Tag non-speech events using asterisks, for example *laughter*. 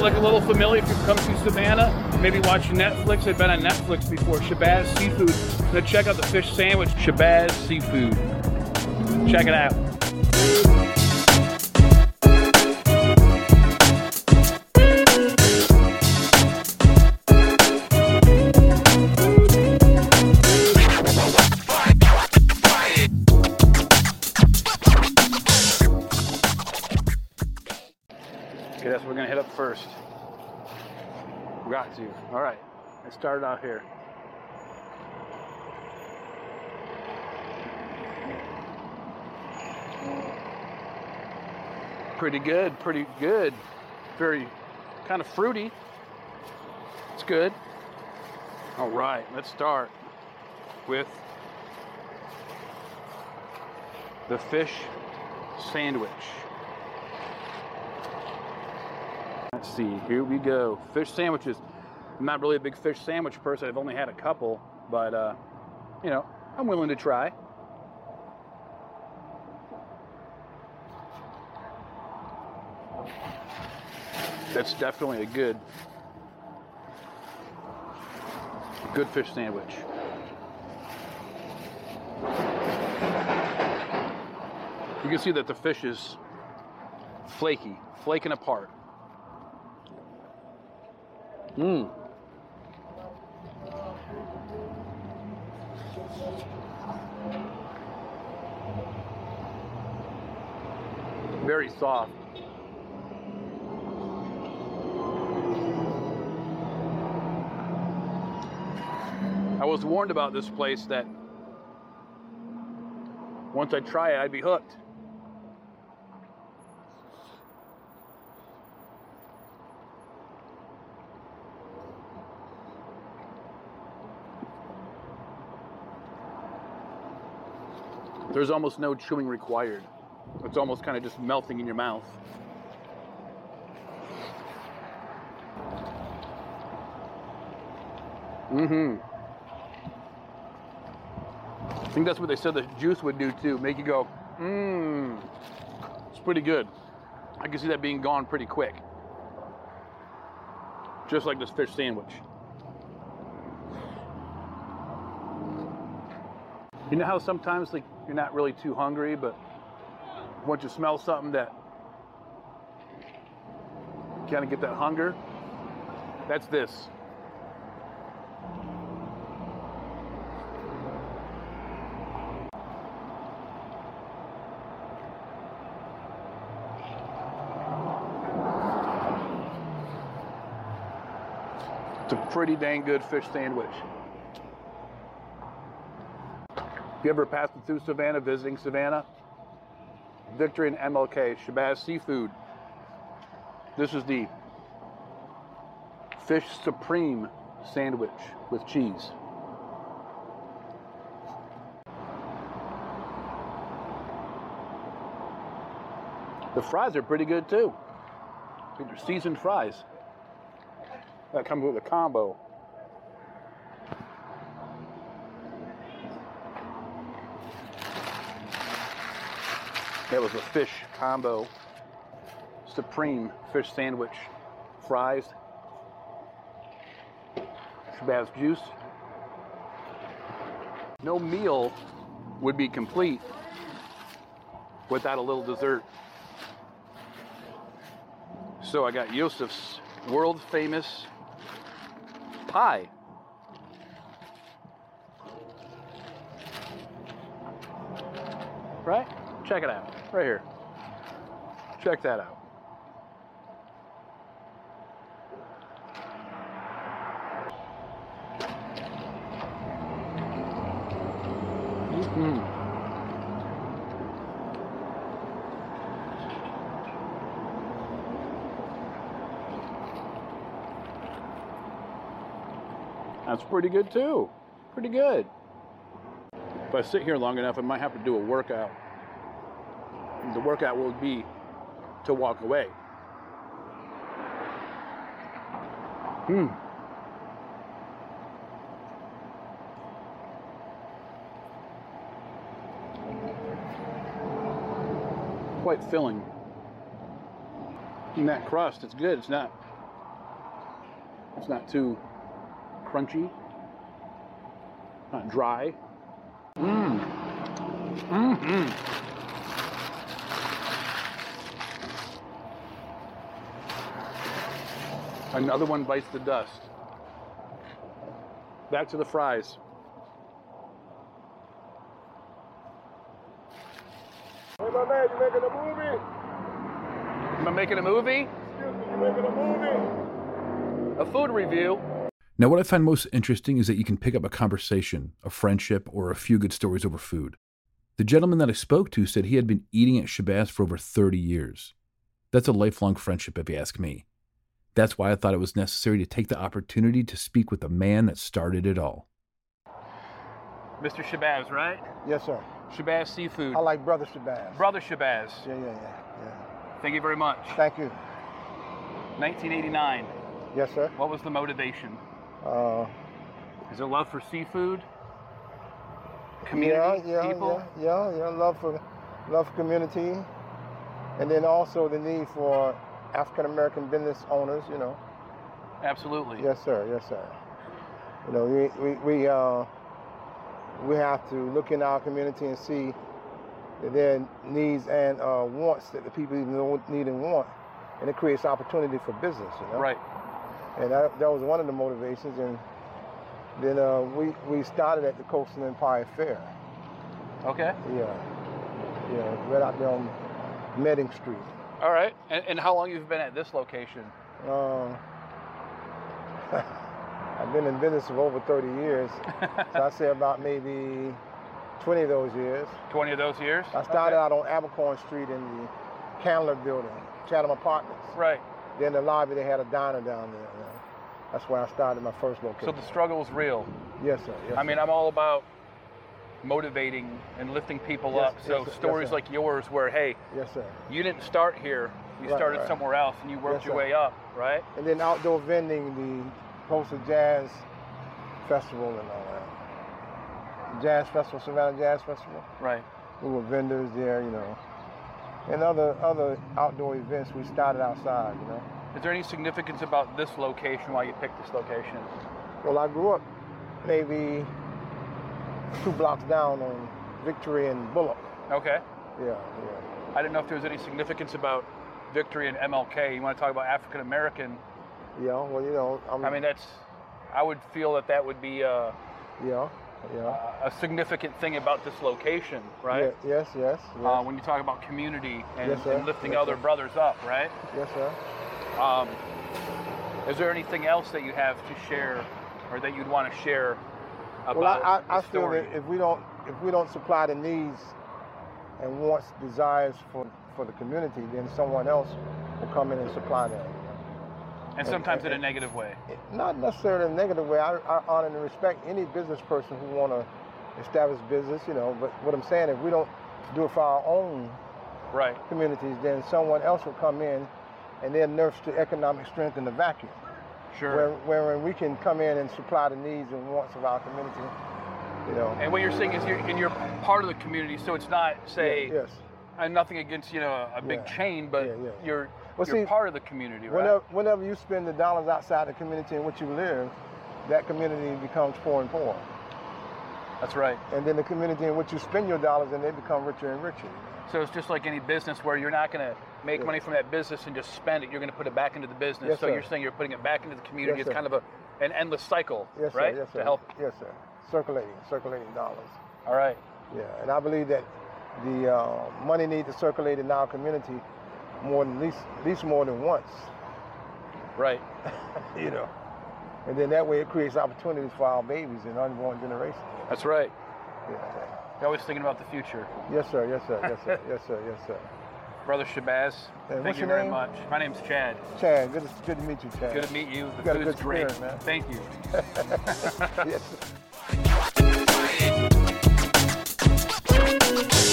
might look a little familiar if you've come to Savannah. Maybe watching Netflix. I've been on Netflix before. Shabazz Seafood. Now check out the fish sandwich. Shabazz Seafood. Check it out. To. All right. Let's start out here. Pretty good, pretty good. Very kind of fruity. It's good. All right, let's start with the fish sandwich. Let's see, here we go. Fish sandwiches. I'm not really a big fish sandwich person. I've only had a couple, but uh, you know, I'm willing to try. That's definitely a good, good fish sandwich. You can see that the fish is flaky, flaking apart. Mmm. Very soft. I was warned about this place that once I try it, I'd be hooked. There's almost no chewing required. It's almost kind of just melting in your mouth. Mm-hmm. I think that's what they said the juice would do too, make you go, mmm. It's pretty good. I can see that being gone pretty quick. Just like this fish sandwich. You know how sometimes like you're not really too hungry, but once you smell something that kind of get that hunger, that's this. It's a pretty dang good fish sandwich. If you ever passed through Savannah, visiting Savannah, Victory and MLK, Shabazz Seafood. This is the Fish Supreme sandwich with cheese. The fries are pretty good too. These are seasoned fries. That comes with a combo. That was a fish combo. Supreme fish sandwich. Fries. Shabazz juice. No meal would be complete without a little dessert. So I got Yosef's world famous pie. Right? Check it out. Right here. Check that out. Mm. That's pretty good too. Pretty good. If I sit here long enough, I might have to do a workout. The workout will be to walk away. Hmm. Quite filling. And that crust, it's good. It's not It's not too crunchy, not dry. Mmm. Mmm. Another one bites the dust. Back to the fries. Hey, my man, you making a movie? Am I making a movie? Excuse me, you making a movie? A food review? Now, what I find most interesting is that you can pick up a conversation, a friendship, or a few good stories over food. The gentleman that I spoke to said he had been eating at Shabazz for over 30 years. That's a lifelong friendship, if you ask me. That's why I thought it was necessary to take the opportunity to speak with the man that started it all. Mr. Shabazz, right? Yes, sir. Shabazz Seafood. I like Brother Shabazz. Brother Shabazz. Yeah, yeah, yeah, yeah. Thank you very much. Thank you. 1989. Yes, sir. What was the motivation? Uh, Is it love for seafood? Community? yeah, yeah, people? yeah, yeah, yeah. Love for, love for community, and then also the need for African American business owners. You know. Absolutely. Yes, sir. Yes, sir. You know, we we we uh, we have to look in our community and see their needs and uh, wants that the people need and want, and it creates opportunity for business. You know. Right. And that, that was one of the motivations. And then uh, we we started at the Coastal Empire Fair. Okay. Yeah. Yeah. Right out there on Meding Street. All right. And, and how long you've been at this location? Uh, *laughs* I've been in business for over 30 years. *laughs* so I say about maybe 20 of those years. 20 of those years? I started Okay. out on Abercorn Street in the Candler Building, Chatham Apartments. Right. Then the lobby, they had a diner down there. That's where I started my first location. So the struggle was real. yes, sir. Yes, I mean, I'm all about motivating and lifting people Yes, up. So yes, sir. Yes, stories sir. like yours, where hey, yes, sir. you didn't start here, you Right, started right. somewhere else, and you worked Yes, your sir. way up, right? And then outdoor vending, the Coastal Jazz Festival and all that. Jazz Festival, Savannah Jazz Festival. Right. We were vendors there, you know. And other other outdoor events we started outside, you know. Is there any significance about this location? Why you picked this location? Well, I grew up maybe two blocks down on Victory and Bulloch. Okay. Yeah, yeah. I didn't know if there was any significance about Victory and MLK. You want to talk about African American? Yeah, well, you know, I'm, I mean, that's. I would feel that that would be a, yeah, yeah. a significant thing about this location, right? Yeah, yes, yes, yes. Uh, when you talk about community and, Yes, and lifting Yes, other sir. brothers up, right? yes, sir. Um, is there anything else that you have to share, or that you'd want to share about Well, I, I, I feel that if we don't if we don't supply the needs and wants, desires for for the community, then someone else will come in and supply them. and sometimes in a negative way. Not necessarily in a negative way. I, I honor and respect any business person who want to establish business, you know. But what I'm saying, if we don't do it for our own Right. communities, then someone else will come in and then nurse the economic strength in the vacuum. Sure. Where, where we can come in and supply the needs and wants of our community, you know. and what you're saying is you're, and you're part of the community, so it's not say yes. and nothing against you know a big Yeah. chain, but Yeah, yeah. you're Well, you're see, part of the community, right? Whenever, whenever you spend the dollars outside the community in which you live, that community becomes poor and poor. That's right. And then the community in which you spend your dollars and they become richer and richer. So it's just like any business where you're not going to make Yeah. money from that business and just spend it. You're going to put it back into the business. Yes, so sir. you're saying you're putting it back into the community. Yes, it's sir. kind of a an endless cycle, Yes, right? sir. Yes, sir. To help. Yes, sir. Circulating, circulating dollars. All right. Yeah, and I believe that the uh, money needs to circulate in our community more than least, least more than once. Right. *laughs* you know, and then that way it creates opportunities for our babies and unborn generations. That's right. Yeah. You're always thinking about the future. Yes, sir. Yes, sir. Yes, sir. yes, sir. Yes, sir. Brother Shabazz, hey, thank you very name? much. My name's Chad. Chad, good to, good to meet you, Chad. Good to meet you. The you food's good great. Spirit, man. Thank you. *laughs* *laughs* yes.